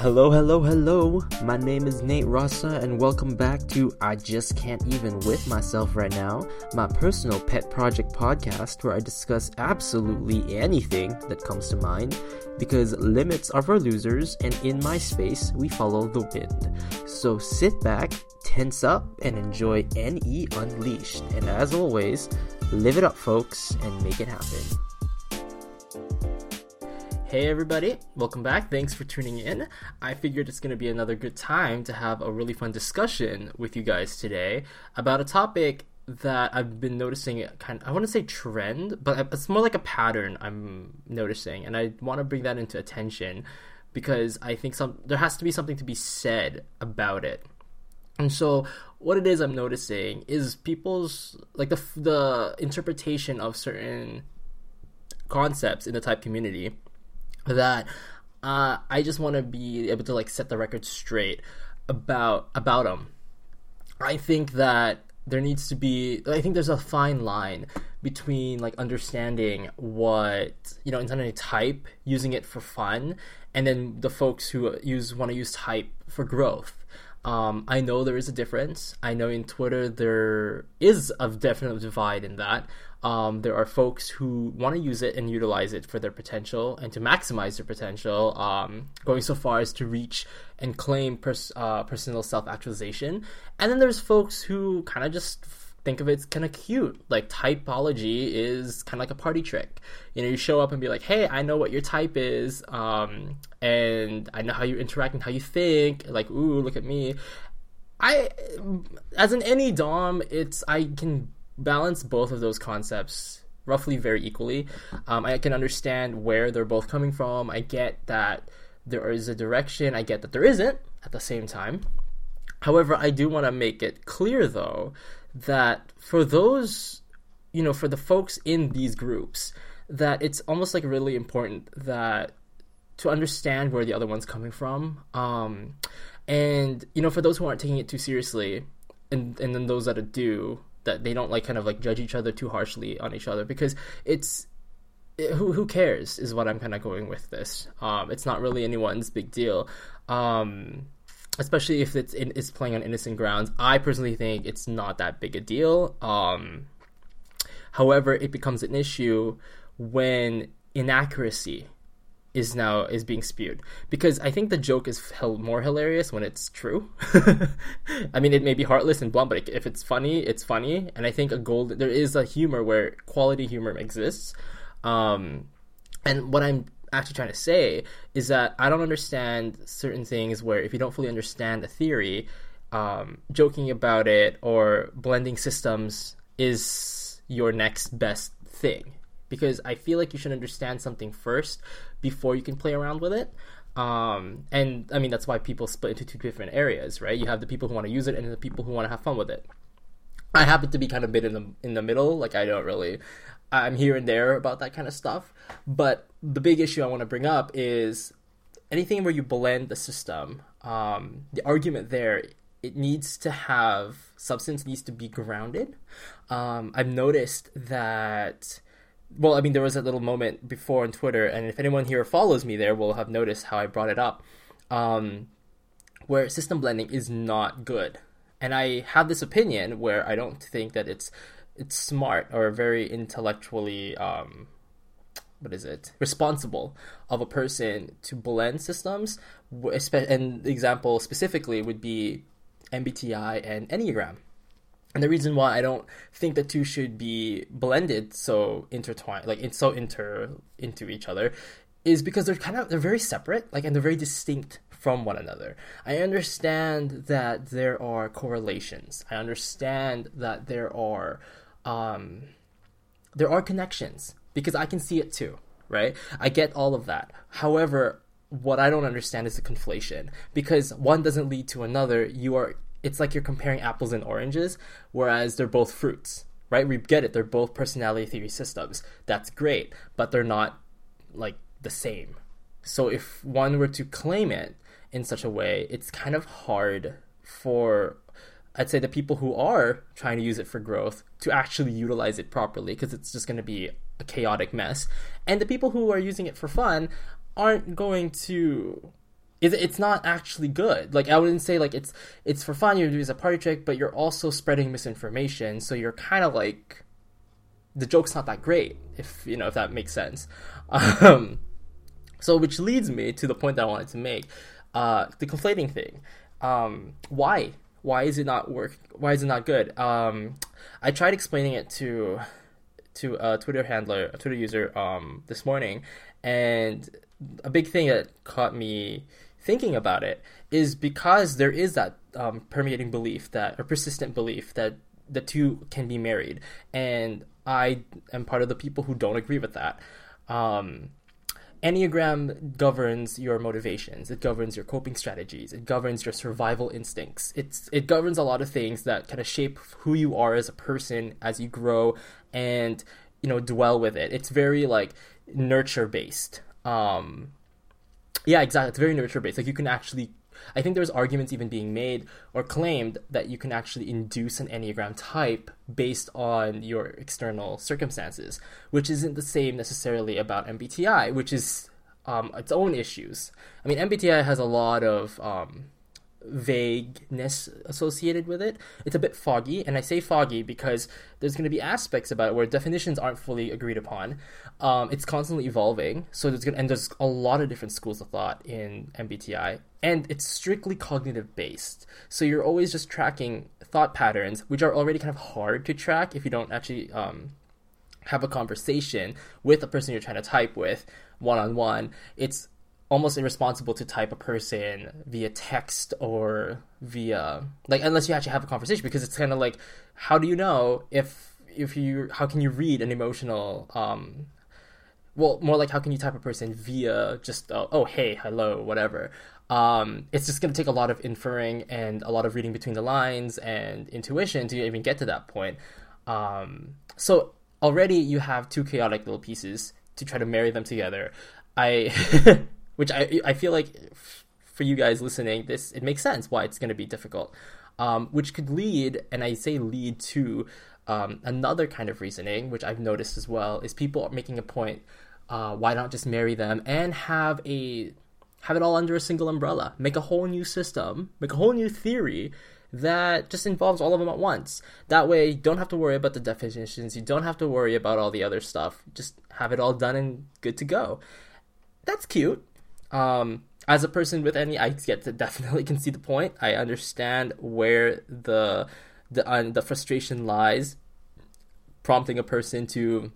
Hello, hello, hello. My name is Nate Rossa, and welcome back to I Just Can't Even With Myself Right Now, my personal pet project podcast where I discuss absolutely anything that comes to mind because limits are for losers, and in my space, we follow the wind. So sit back, tense up, and enjoy NE Unleashed. And as always, live it up, folks, and make it happen. Hey everybody, welcome back. Thanks for tuning in. I figured it's going to be another good time to have a really fun discussion with you guys today about a topic that I've been noticing kind of, I want to say trend, but it's more like a pattern I'm noticing and I want to bring that into attention because I think some there has to be something to be said about it. And so what it is I'm noticing is people's like the the interpretation of certain concepts in the type community that uh, I just want to be able to like set the record straight about about them. I think that there needs to be I think there's a fine line between like understanding what you know internet type using it for fun and then the folks who use want to use type for growth um, I know there is a difference. I know in Twitter there is a definite divide in that. Um, there are folks who want to use it and utilize it for their potential and to maximize their potential, um, going so far as to reach and claim pers- uh, personal self actualization. And then there's folks who kind of just think of it kind of cute. Like typology is kind of like a party trick. You know, you show up and be like, "Hey, I know what your type is, um, and I know how you interact and how you think." Like, "Ooh, look at me." I, as an NE dom, it's I can balance both of those concepts roughly very equally. Um, I can understand where they're both coming from. I get that there is a direction. I get that there isn't at the same time. However, I do want to make it clear though that for those, you know, for the folks in these groups, that it's almost like really important that to understand where the other one's coming from. Um, and you know, for those who aren't taking it too seriously, and and then those that do, that they don't like kind of like judge each other too harshly on each other because it's it, who who cares is what I'm kind of going with this. Um, it's not really anyone's big deal. Um, especially if it's in, it's playing on innocent grounds. I personally think it's not that big a deal. Um, however, it becomes an issue when inaccuracy is now is being spewed because I think the joke is more hilarious when it's true. I mean, it may be heartless and blunt, but if it's funny, it's funny. And I think a gold there is a humor where quality humor exists. Um, and what I'm actually trying to say is that I don't understand certain things where if you don't fully understand the theory, um, joking about it or blending systems is your next best thing because I feel like you should understand something first before you can play around with it. Um, and I mean that's why people split into two different areas, right? You have the people who want to use it and the people who want to have fun with it. I happen to be kind of bit in the in the middle. Like I don't really, I'm here and there about that kind of stuff. But the big issue I want to bring up is anything where you blend the system. Um, the argument there, it needs to have substance needs to be grounded. Um, I've noticed that well, I mean, there was a little moment before on Twitter, and if anyone here follows me there, will have noticed how I brought it up, um, where system blending is not good. And I have this opinion where I don't think that it's it's smart or very intellectually um, what is it responsible of a person to blend systems. And example specifically would be MBTI and Enneagram and the reason why I don't think the two should be blended so intertwined, like it's so inter into each other, is because they're kind of they're very separate, like and they're very distinct from one another. I understand that there are correlations. I understand that there are um, there are connections because I can see it too, right? I get all of that. However, what I don't understand is the conflation because one doesn't lead to another. You are it's like you're comparing apples and oranges, whereas they're both fruits, right? We get it. They're both personality theory systems. That's great, but they're not like the same. So if one were to claim it in such a way, it's kind of hard for I'd say the people who are trying to use it for growth to actually utilize it properly because it's just going to be a chaotic mess. And the people who are using it for fun aren't going to it's not actually good. Like I wouldn't say like it's it's for fun. You're doing as a party trick, but you're also spreading misinformation. So you're kind of like the joke's not that great, if you know if that makes sense. Um, so which leads me to the point that I wanted to make, uh, the conflating thing. Um, why? Why is it not work? Why is it not good? Um, I tried explaining it to to a Twitter handler, a Twitter user, um, this morning, and a big thing that caught me thinking about it is because there is that um, permeating belief that, or persistent belief that the two can be married, and I am part of the people who don't agree with that. Um, Enneagram governs your motivations. It governs your coping strategies. It governs your survival instincts. It's it governs a lot of things that kind of shape who you are as a person as you grow and you know dwell with it. It's very like nurture based. Um, yeah, exactly. It's very nurture based. Like you can actually I think there's arguments even being made or claimed that you can actually induce an Enneagram type based on your external circumstances, which isn't the same necessarily about MBTI, which is um, its own issues. I mean, MBTI has a lot of um, vagueness associated with it. It's a bit foggy, and I say foggy because there's going to be aspects about it where definitions aren't fully agreed upon. Um, it's constantly evolving, so there's going and there's a lot of different schools of thought in MBTI, and it's strictly cognitive based. So you're always just tracking thought patterns, which are already kind of hard to track if you don't actually um, have a conversation with the person you're trying to type with one on one. It's almost irresponsible to type a person via text or via like unless you actually have a conversation because it's kind of like how do you know if if you how can you read an emotional um well more like how can you type a person via just uh, oh hey hello whatever. Um it's just going to take a lot of inferring and a lot of reading between the lines and intuition to even get to that point. Um so already you have two chaotic little pieces to try to marry them together. I which I I feel like for you guys listening, this it makes sense why it's going to be difficult, um, which could lead, and I say lead to um, another kind of reasoning, which I've noticed as well, is people are making a point. Uh, why not just marry them and have a have it all under a single umbrella? Make a whole new system, make a whole new theory that just involves all of them at once. That way, you don't have to worry about the definitions. You don't have to worry about all the other stuff. Just have it all done and good to go. That's cute. Um, as a person with NE, I get to definitely can see the point. I understand where the the uh, the frustration lies, prompting a person to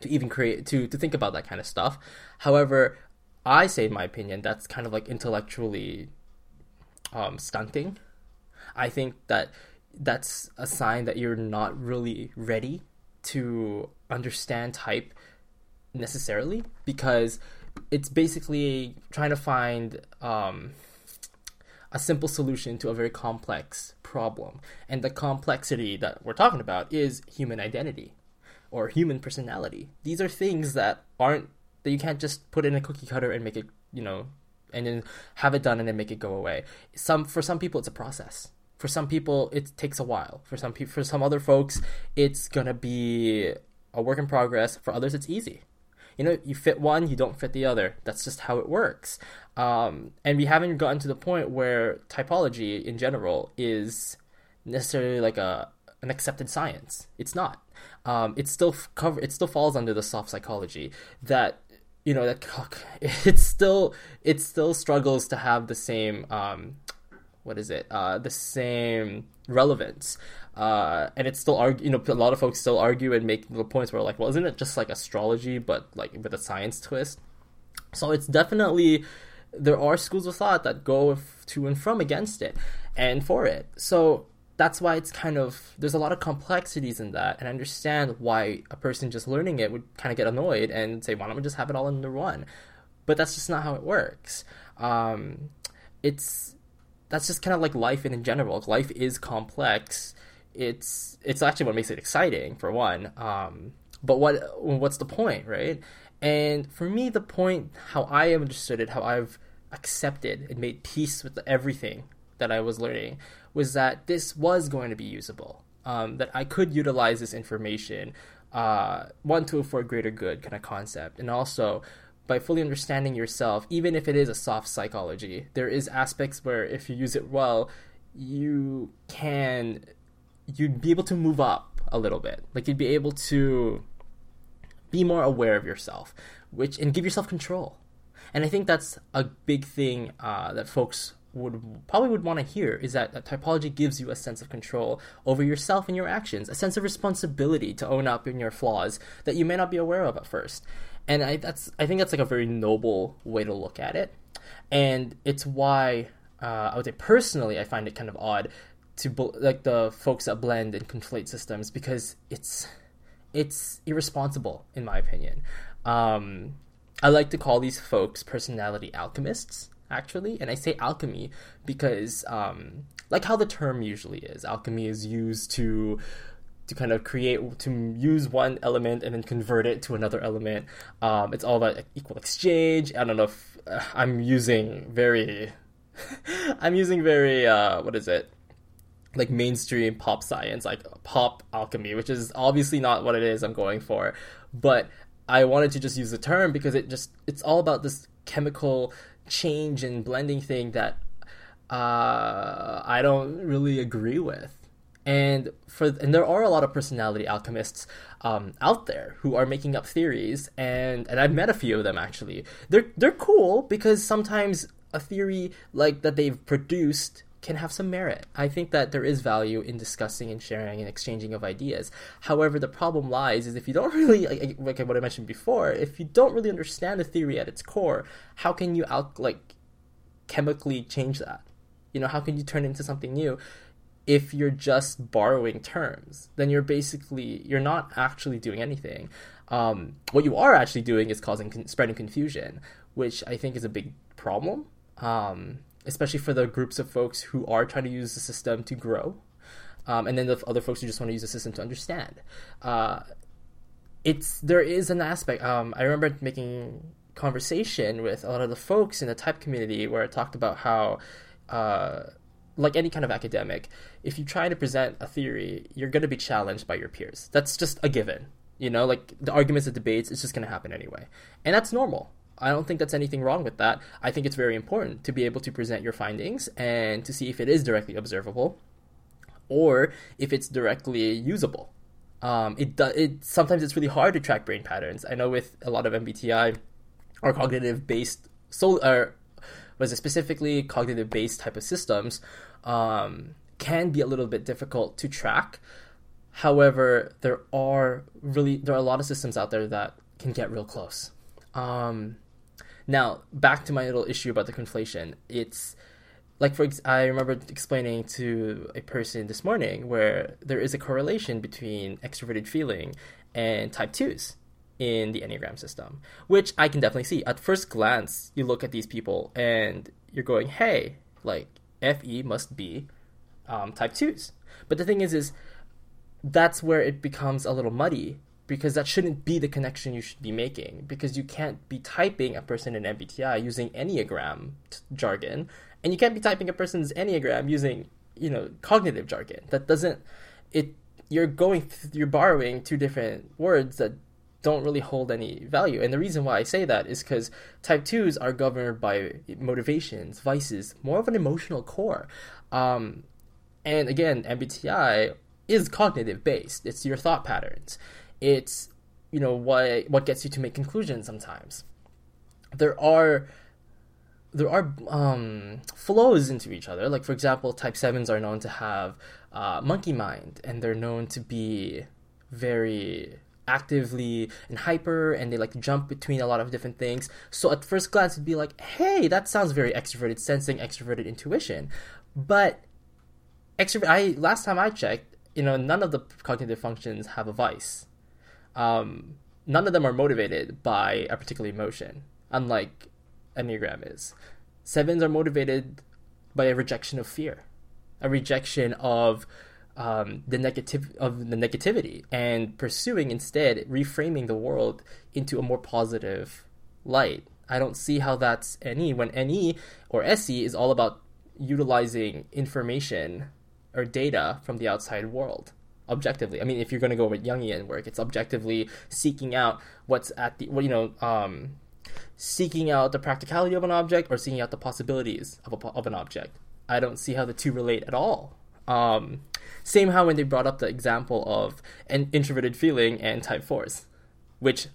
to even create to to think about that kind of stuff. However, I say in my opinion that's kind of like intellectually um, stunting. I think that that's a sign that you're not really ready to understand type necessarily because it's basically trying to find um, a simple solution to a very complex problem. And the complexity that we're talking about is human identity or human personality. These are things that aren't that you can't just put in a cookie cutter and make it, you know, and then have it done and then make it go away. Some for some people it's a process. For some people it takes a while. For some for some other folks it's going to be a work in progress. For others it's easy you know, you fit one, you don't fit the other. That's just how it works. Um, and we haven't gotten to the point where typology in general is necessarily like a an accepted science. It's not. Um, it still cover. It still falls under the soft psychology that you know that it still it still struggles to have the same um, what is it uh, the same relevance uh, and it's still argue you know a lot of folks still argue and make little points where like well isn't it just like astrology but like with a science twist so it's definitely there are schools of thought that go to and from against it and for it so that's why it's kind of there's a lot of complexities in that and I understand why a person just learning it would kind of get annoyed and say why don't we just have it all under one but that's just not how it works um, it's that's just kind of like life in general. Life is complex. It's it's actually what makes it exciting for one. Um, but what what's the point, right? And for me, the point, how I understood it, how I've accepted and made peace with everything that I was learning, was that this was going to be usable. Um, that I could utilize this information, uh, one tool for a greater good kind of concept, and also by fully understanding yourself, even if it is a soft psychology, there is aspects where if you use it well, you can you'd be able to move up a little bit. Like you'd be able to be more aware of yourself, which and give yourself control. And I think that's a big thing uh, that folks would probably would want to hear is that, that typology gives you a sense of control over yourself and your actions, a sense of responsibility to own up in your flaws that you may not be aware of at first. And I that's I think that's like a very noble way to look at it, and it's why uh, I would say personally I find it kind of odd to like the folks that blend and conflate systems because it's it's irresponsible in my opinion. Um, I like to call these folks personality alchemists actually, and I say alchemy because um, like how the term usually is, alchemy is used to to kind of create to use one element and then convert it to another element. Um, it's all about equal exchange. I don't know if uh, I'm using very I'm using very uh, what is it like mainstream pop science, like pop alchemy, which is obviously not what it is I'm going for. But I wanted to just use the term because it just it's all about this chemical change and blending thing that uh, I don't really agree with. And for and there are a lot of personality alchemists um, out there who are making up theories, and and I've met a few of them actually. They're they're cool because sometimes a theory like that they've produced can have some merit. I think that there is value in discussing and sharing and exchanging of ideas. However, the problem lies is if you don't really like, like what I mentioned before, if you don't really understand the theory at its core, how can you out like chemically change that? You know, how can you turn it into something new? If you're just borrowing terms, then you're basically you're not actually doing anything. Um, what you are actually doing is causing spreading confusion, which I think is a big problem. Um, especially for the groups of folks who are trying to use the system to grow, um, and then the other folks who just want to use the system to understand. Uh, it's there is an aspect. Um, I remember making conversation with a lot of the folks in the type community where I talked about how. Uh, like any kind of academic, if you try to present a theory, you're going to be challenged by your peers. That's just a given. You know, like the arguments, the debates, it's just going to happen anyway. And that's normal. I don't think that's anything wrong with that. I think it's very important to be able to present your findings and to see if it is directly observable or if it's directly usable. Um, it, do, it sometimes it's really hard to track brain patterns. I know with a lot of MBTI or cognitive based so or was it specifically cognitive based type of systems um, can be a little bit difficult to track. However, there are really there are a lot of systems out there that can get real close. Um, now, back to my little issue about the conflation. It's like for I remember explaining to a person this morning where there is a correlation between extroverted feeling and type 2s in the Enneagram system, which I can definitely see. At first glance, you look at these people and you're going, "Hey, like FE must be um, type 2s." But the thing is is that's where it becomes a little muddy because that shouldn't be the connection you should be making because you can't be typing a person in MBTI using Enneagram jargon and you can't be typing a person's Enneagram using you know cognitive jargon. That doesn't it you're going th- you're borrowing two different words that don't really hold any value. And the reason why I say that is because type 2s are governed by motivations vices more of an emotional core. Um, and again MBTI is cognitive based it's your thought patterns it's you know what what gets you to make conclusions sometimes. There are there are um, flows into each other. Like for example type 7s are known to have uh, monkey mind and they're known to be very actively and hyper and they like to jump between a lot of different things. So at first glance it'd be like hey that sounds very extroverted sensing extroverted intuition. But extrovert i last time i checked you know none of the cognitive functions have a vice um, none of them are motivated by a particular emotion, unlike Enneagram is. Sevens are motivated by a rejection of fear, a rejection of um, the negative of the negativity, and pursuing instead reframing the world into a more positive light. I don't see how that's NE when NE or SE is all about utilizing information or data from the outside world objectively. I mean, if you're going to go with Jungian work, it's objectively seeking out what's at the, you know, um, seeking out the practicality of an object or seeking out the possibilities of, a, of an object. I don't see how the two relate at all. Um, same how when they brought up the example of an introverted feeling and type 4s, which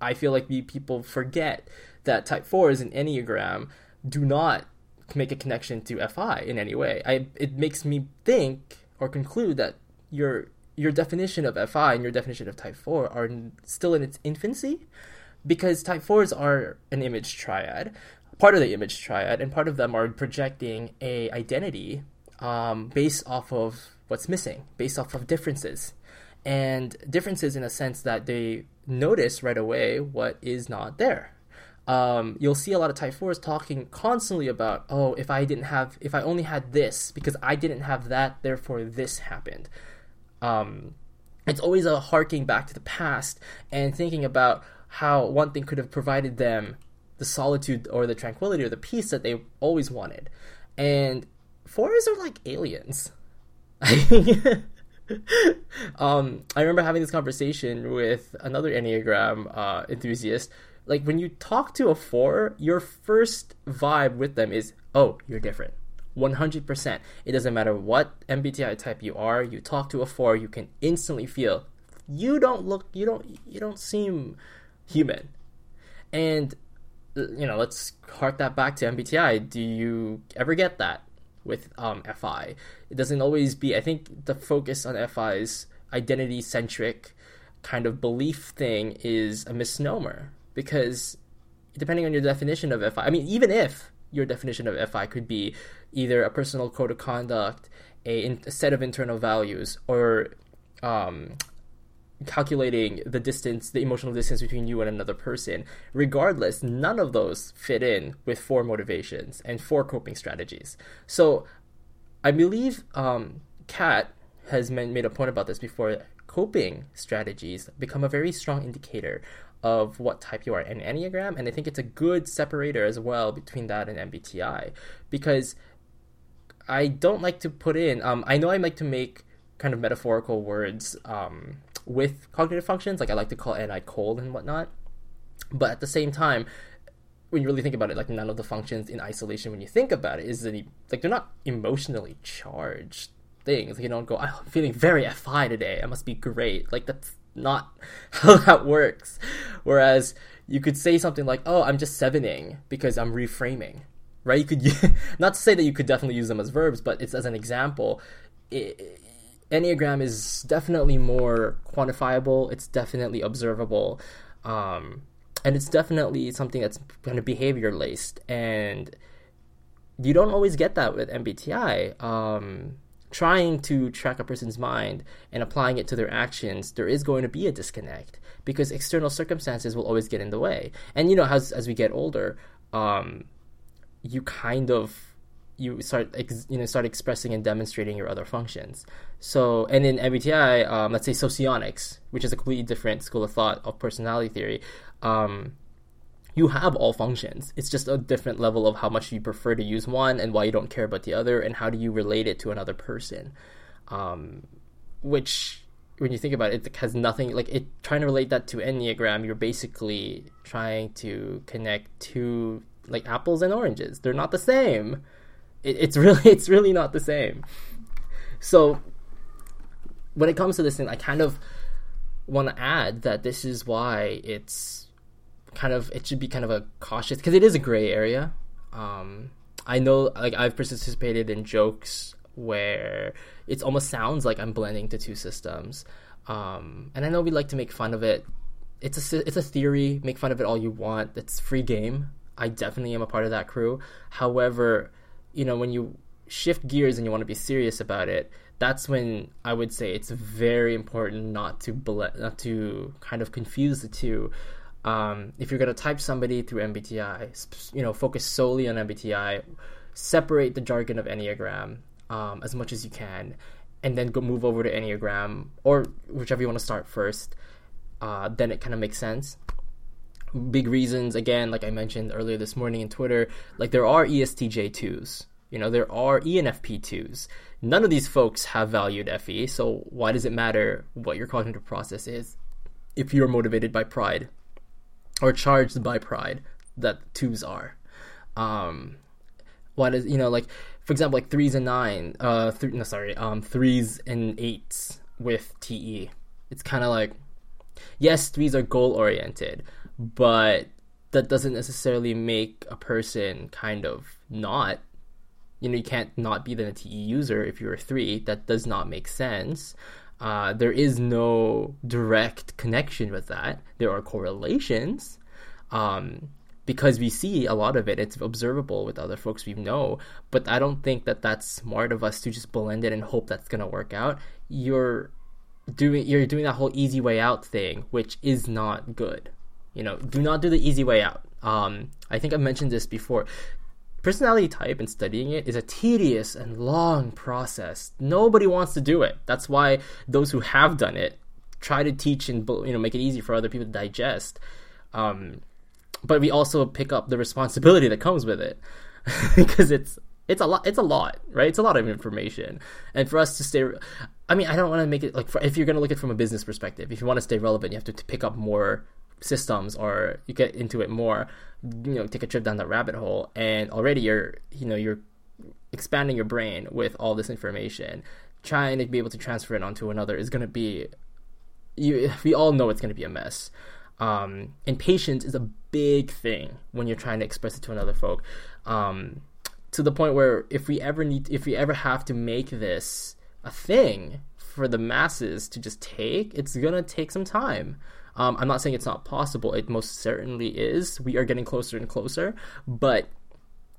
I feel like people forget that type 4s in Enneagram do not make a connection to FI in any way. I, it makes me think or conclude that your your definition of FI and your definition of type 4 are still in its infancy because type 4s are an image triad part of the image triad and part of them are projecting a identity um, based off of what's missing based off of differences. And differences in a sense that they notice right away what is not there. Um, you'll see a lot of type 4s talking constantly about oh if i didn't have if i only had this because i didn't have that therefore this happened um, it's always a harking back to the past and thinking about how one thing could have provided them the solitude or the tranquility or the peace that they always wanted. And fours are like aliens. um, I remember having this conversation with another Enneagram uh, enthusiast. Like when you talk to a four, your first vibe with them is, oh, you're different. 100%. It doesn't matter what MBTI type you are, you talk to a 4, you can instantly feel you don't look you don't you don't seem human. And you know, let's hark that back to MBTI. Do you ever get that with um, FI? It doesn't always be. I think the focus on FI's identity centric kind of belief thing is a misnomer because depending on your definition of FI, I mean, even if your definition of FI could be either a personal code of conduct, a, a set of internal values, or um, calculating the distance, the emotional distance between you and another person. Regardless, none of those fit in with four motivations and four coping strategies. So I believe um, Kat has made a point about this before. Coping strategies become a very strong indicator of what type you are in Enneagram, and I think it's a good separator as well between that and MBTI because I don't like to put in. Um, I know I like to make kind of metaphorical words um, with cognitive functions, like I like to call NI cold and whatnot, but at the same time, when you really think about it, like none of the functions in isolation, when you think about it, is any like they're not emotionally charged things. Like, you don't go, oh, I'm feeling very FI today. I must be great. Like that's not how that works. Whereas you could say something like, "Oh, I'm just sevening because I'm reframing." Right? You could not to say that you could definitely use them as verbs, but it's as an example. It, Enneagram is definitely more quantifiable. It's definitely observable, um, and it's definitely something that's kind of behavior laced. And you don't always get that with MBTI. Um, trying to track a person's mind and applying it to their actions, there is going to be a disconnect because external circumstances will always get in the way. And you know, as as we get older, um, you kind of you start ex, you know start expressing and demonstrating your other functions. So, and in MBTI, um, let's say socionics, which is a completely different school of thought of personality theory. Um, you have all functions. It's just a different level of how much you prefer to use one and why you don't care about the other, and how do you relate it to another person. Um, which, when you think about it, it has nothing like it. Trying to relate that to Enneagram, you're basically trying to connect two like apples and oranges. They're not the same. It, it's really, it's really not the same. So, when it comes to this thing, I kind of want to add that this is why it's kind of it should be kind of a cautious because it is a gray area. Um, I know like I've participated in jokes where it almost sounds like I'm blending the two systems. Um, and I know we like to make fun of it. It's a it's a theory. Make fun of it all you want. It's free game. I definitely am a part of that crew. However, you know when you shift gears and you want to be serious about it, that's when I would say it's very important not to ble- not to kind of confuse the two um, if you're going to type somebody through MBTI, you know, focus solely on MBTI, separate the jargon of Enneagram um, as much as you can, and then go move over to Enneagram or whichever you want to start first. Uh, then it kind of makes sense. Big reasons, again, like I mentioned earlier this morning in Twitter, like there are ESTJ2s, you know, there are ENFP2s. None of these folks have valued FE, so why does it matter what your cognitive process is if you're motivated by pride? Or charged by pride that twos are. Um, what is you know like for example like threes and nine uh th- no sorry um threes and eights with te it's kind of like yes threes are goal oriented but that doesn't necessarily make a person kind of not you know you can't not be the te user if you're a three. That does not make sense uh, there is no direct connection with that. There are correlations um, because we see a lot of it. It's observable with other folks we know but i don't think that that's smart of us to just blend it and hope that's going to work out. You're doing you're doing that whole easy way out thing which is not good. You know do not do the easy way out. Um, i think i mentioned this before personality type and studying it is a tedious and long process. Nobody wants to do it. That's why those who have done it try to teach and you know make it easy for other people to digest. Um, but we also pick up the responsibility that comes with it because it's it's a lot it's a lot right? It's a lot of information. And for us to stay i mean i don't want to make it like for, if you're going to look at it from a business perspective if you want to stay relevant you have to, to pick up more systems or you get into it more you know take a trip down that rabbit hole and already you're you know you're expanding your brain with all this information trying to be able to transfer it onto another is going to be you we all know it's going to be a mess um, and patience is a big thing when you're trying to express it to another folk. Um, to the point where if we ever need, if we ever have to make this a thing for the masses to just take, it's gonna take some time. Um, I'm not saying it's not possible. It most certainly is. We are getting closer and closer, but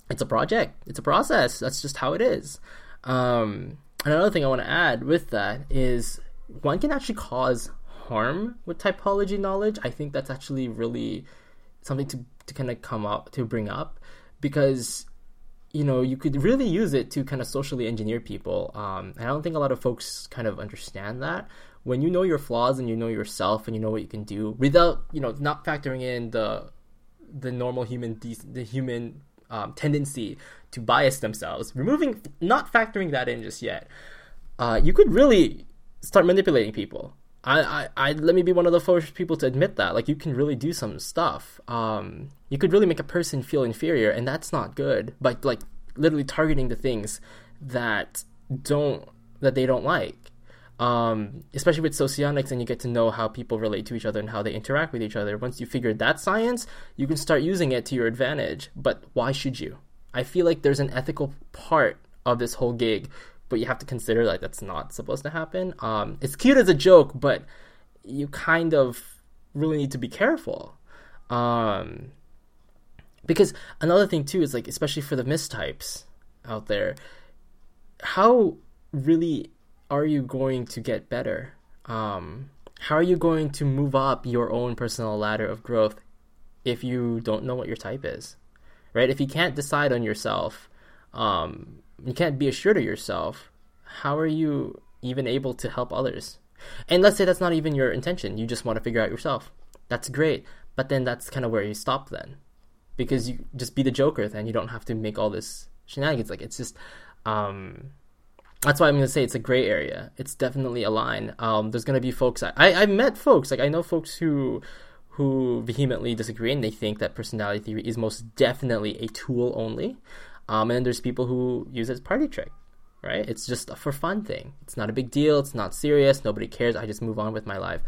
it's a project. It's a process. That's just how it is. Um, another thing I want to add with that is one can actually cause harm with typology knowledge, I think that's actually really something to, to kind of come up to bring up because you know you could really use it to kind of socially engineer people um, i don't think a lot of folks kind of understand that. When you know your flaws and you know yourself and you know what you can do without you know not factoring in the the normal human the human um, tendency to bias themselves removing not factoring that in just yet uh, you could really start manipulating people I, I, I let me be one of the first people to admit that. Like you can really do some stuff. Um, you could really make a person feel inferior, and that's not good. But like literally targeting the things that don't that they don't like. Um, especially with socionics, and you get to know how people relate to each other and how they interact with each other. Once you figure that science, you can start using it to your advantage. But why should you? I feel like there's an ethical part of this whole gig but you have to consider like that's not supposed to happen. Um, it's cute as a joke, but you kind of really need to be careful. Um, because another thing too is like, especially for the mistypes out there, how really are you going to get better? Um, how are you going to move up your own personal ladder of growth if you don't know what your type is? Right? If you can't decide on yourself, um, you can't be assured of yourself, how are you even able to help others? And let's say that's not even your intention. You just want to figure out yourself. That's great. But then that's kind of where you stop then. Because you just be the joker then. You don't have to make all this shenanigans. Like it's just um that's why I'm gonna say it's a gray area. It's definitely a line. Um, there's gonna be folks I, I I met folks like I know folks who who vehemently disagree and they think that personality theory is most definitely a tool only. Um, and there's people who use it as party trick, right? It's just a for fun thing. It's not a big deal. It's not serious. Nobody cares. I just move on with my life.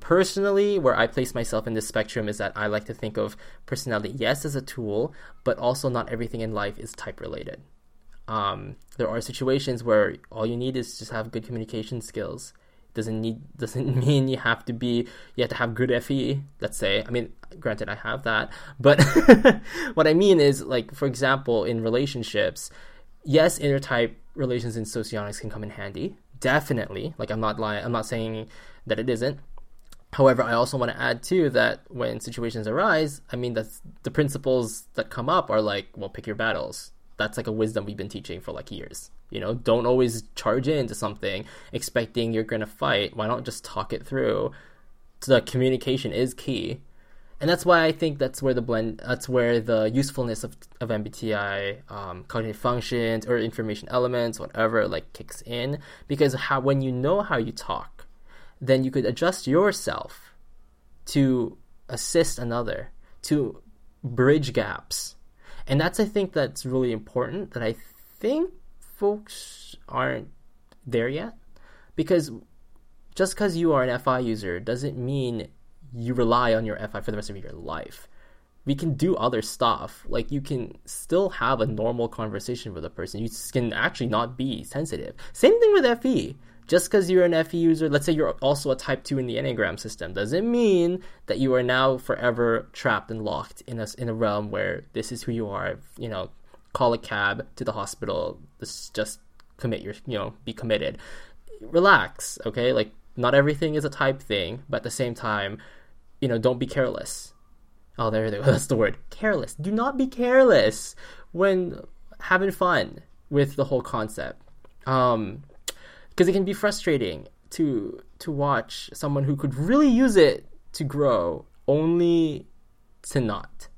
Personally, where I place myself in this spectrum is that I like to think of personality, yes, as a tool, but also not everything in life is type related. Um, there are situations where all you need is just have good communication skills doesn't need doesn't mean you have to be you have to have good FE. Let's say. I mean, granted, I have that, but what I mean is like, for example, in relationships, yes, intertype relations in socionics can come in handy. Definitely. Like, I'm not lying. I'm not saying that it isn't. However, I also want to add too that when situations arise, I mean, that's the principles that come up are like, well, pick your battles that's like a wisdom we've been teaching for like years. You know, don't always charge into something expecting you're gonna fight. Why not just talk it through? So the communication is key, and that's why I think that's where the blend. That's where the usefulness of of MBTI, um, cognitive functions or information elements, whatever, like kicks in. Because how when you know how you talk, then you could adjust yourself to assist another, to bridge gaps. And that's I think that's really important that I think folks aren't there yet because just because you are an FI user doesn't mean you rely on your FI for the rest of your life. We can do other stuff. Like you can still have a normal conversation with a person. You can actually not be sensitive. Same thing with FE. Just because you're an FE user, let's say you're also a type 2 in the Enneagram system, doesn't mean that you are now forever trapped and locked in a, in a realm where this is who you are. You know, call a cab to the hospital. Just commit your, you know, be committed. Relax, okay? Like not everything is a type thing, but at the same time, you know, don't be careless. Oh, there, there, that's the word. Careless. Do not be careless when having fun with the whole concept. Um, because it can be frustrating to to watch someone who could really use it to grow only to not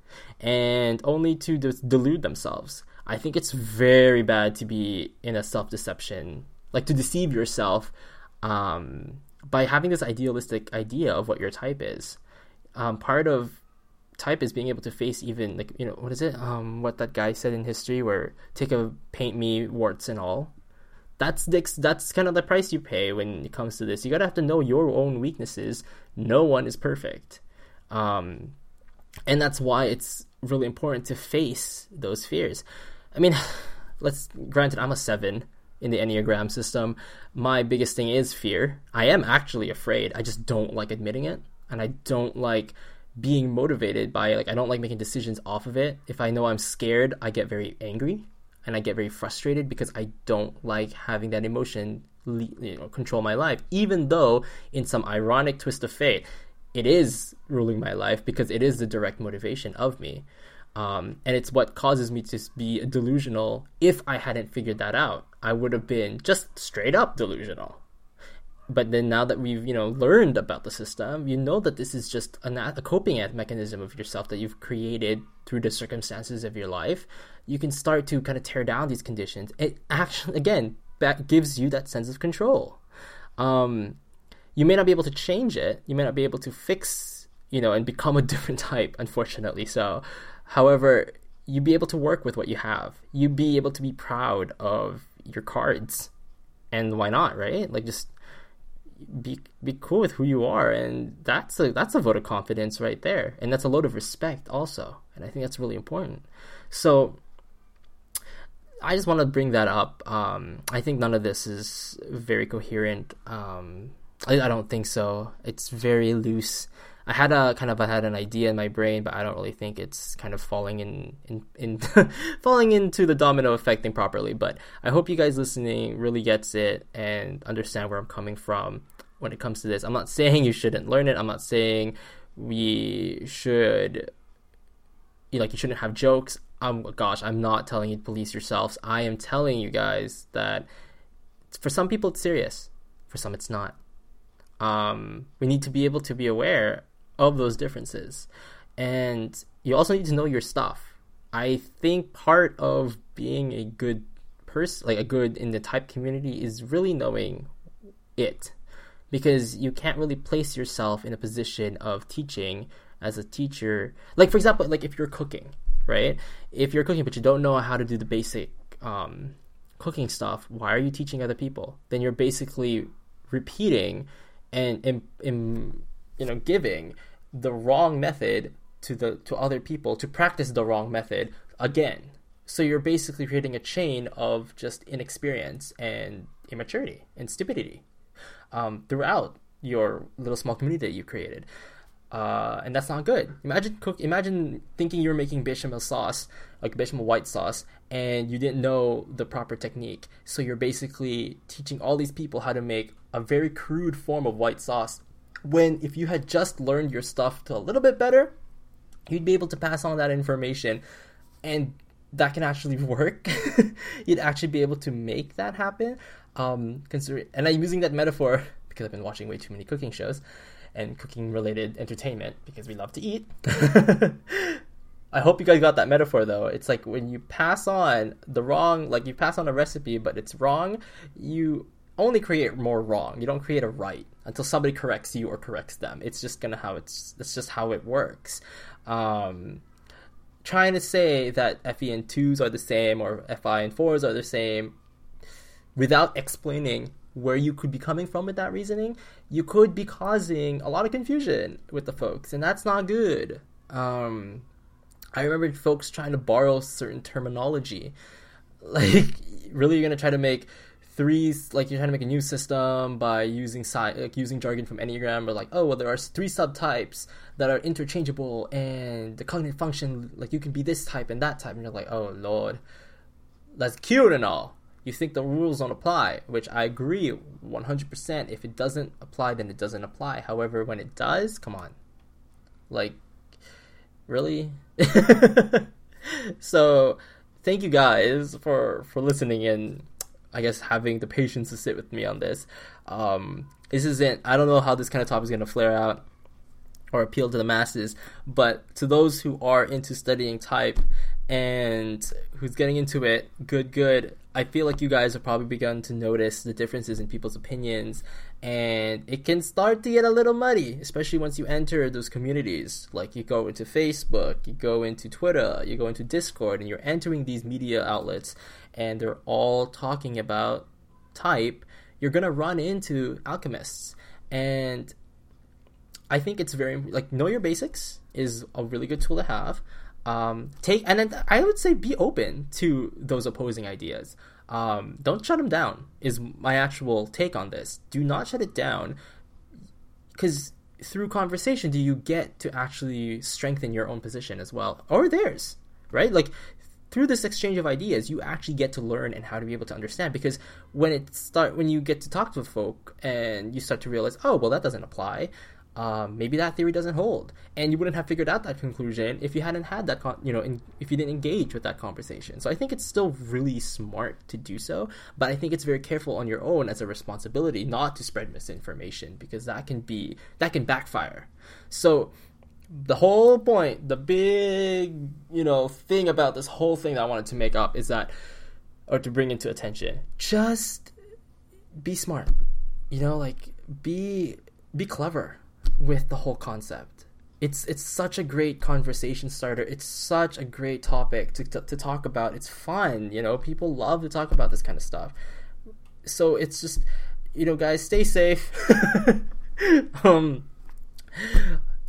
and only to just delude themselves. I think it's very bad to be in a self deception, like to deceive yourself um, by having this idealistic idea of what your type is. Um, part of type is being able to face even like you know what is it? Um what that guy said in history where take a paint me warts and all. That's the, that's kind of the price you pay when it comes to this. You gotta have to know your own weaknesses. No one is perfect. Um and that's why it's really important to face those fears i mean let's granted i'm a seven in the Enneagram system, my biggest thing is fear. I am actually afraid. I just don't like admitting it. And I don't like being motivated by it. Like, I don't like making decisions off of it. If I know I'm scared, I get very angry and I get very frustrated because I don't like having that emotion you know, control my life. Even though, in some ironic twist of fate, it is ruling my life because it is the direct motivation of me. Um, and it's what causes me to be delusional. If I hadn't figured that out, I would have been just straight up delusional. But then now that we've you know learned about the system, you know that this is just a, a coping mechanism of yourself that you've created through the circumstances of your life. You can start to kind of tear down these conditions. It actually, again, that gives you that sense of control. Um, you may not be able to change it. You may not be able to fix, you know, and become a different type. Unfortunately, so However, you'd be able to work with what you have. You'd be able to be proud of your cards. And why not, right? Like just be be cool with who you are and that's a that's a vote of confidence right there. And that's a load of respect also. And I think that's really important. So I just want to bring that up. Um, I think none of this is very coherent. Um, I, I don't think so. It's very loose. I had a kind of I had an idea in my brain, but I don't really think it's kind of falling in in, in falling into the domino effect thing properly. But I hope you guys listening really gets it and understand where I'm coming from when it comes to this. I'm not saying you shouldn't learn it. I'm not saying we should like you shouldn't have jokes. Um gosh, I'm not telling you to police yourselves. I am telling you guys that for some people it's serious. For some it's not. Um, we need to be able to be aware of those differences. And you also need to know your stuff. I think part of being a good person, like a good in the type community, is really knowing it. Because you can't really place yourself in a position of teaching as a teacher. Like, for example, like if you're cooking, right? If you're cooking but you don't know how to do the basic um, cooking stuff, why are you teaching other people? Then you're basically repeating and in, in you know giving the wrong method to the to other people to practice the wrong method again. So you're basically creating a chain of just inexperience and immaturity and stupidity um, throughout your little small community that you created. Uh, and that's not good. Imagine cook. Imagine thinking you were making bechamel sauce, like bechamel white sauce, and you didn't know the proper technique. So you're basically teaching all these people how to make a very crude form of white sauce when if you had just learned your stuff to a little bit better, you'd be able to pass on that information and that can actually work. you'd actually be able to make that happen. Um, consider, and I'm using that metaphor because I've been watching way too many cooking shows and cooking related entertainment because we love to eat. I hope you guys got that metaphor though. It's like when you pass on the wrong, like you pass on a recipe, but it's wrong, you only create more wrong. You don't create a right until somebody corrects you or corrects them. It's just gonna how it's that's just how it works. Um, trying to say that FE and twos are the same or FI and fours are the same without explaining where you could be coming from with that reasoning, you could be causing a lot of confusion with the folks, and that's not good. Um, I remember folks trying to borrow certain terminology. Like, really, you're gonna try to make three like you're trying to make a new system by using like using jargon from enneagram or like oh well there are three subtypes that are interchangeable and the cognitive function like you can be this type and that type. And you're like oh lord that's cute and all. You think the rules don't apply which i agree 100% if it doesn't apply then it doesn't apply. However when it does come on. Like really? So thank you guys for for listening and I guess having the patience to sit with me on this. Um, this isn't. I don't know how this kind of topic is going to flare out or appeal to the masses, but to those who are into studying type and who's getting into it, good, good. I feel like you guys have probably begun to notice the differences in people's opinions, and it can start to get a little muddy, especially once you enter those communities. Like you go into Facebook, you go into Twitter, you go into Discord, and you're entering these media outlets, and they're all talking about type. You're gonna run into alchemists, and I think it's very like know your basics is a really good tool to have um, take and then I would say be open to those opposing ideas. Um, don't shut them down. Is my actual take on this. Do not shut it down, because through conversation do you get to actually strengthen your own position as well or theirs, right? Like through this exchange of ideas, you actually get to learn and how to be able to understand. Because when it start, when you get to talk to folk and you start to realize, oh, well, that doesn't apply um, maybe that theory doesn't hold, and you wouldn't have figured out that conclusion if you hadn't had that, con- you know, in, if you didn't engage with that conversation. So I think it's still really smart to do so, but I think it's very careful on your own as a responsibility not to spread misinformation because that can be that can backfire. So the whole point, the big, you know, thing about this whole thing that I wanted to make up is that, or to bring into attention, just be smart. You know, like be be clever with the whole concept. It's it's such a great conversation starter. It's such a great topic to, to, to talk about. It's fun, you know. People love to talk about this kind of stuff. So it's just, you know, guys, stay safe. um,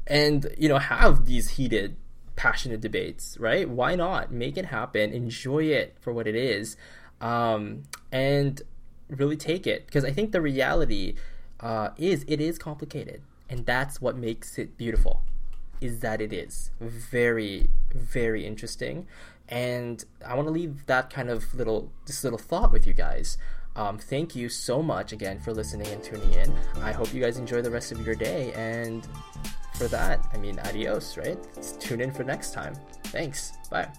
and you know, have these heated, passionate debates, right? Why not? Make it happen? Enjoy it for what it is, um, and really take it. Because I think the reality uh, is it is complicated and that's what makes it beautiful is that it is. Very very interesting and i want to leave that kind of little this little thought with you guys. Um, thank you so much again for listening and tuning in. I hope you guys enjoy the rest of your day and for that. I mean adios right? Let's tune in for next time. Thanks. Bye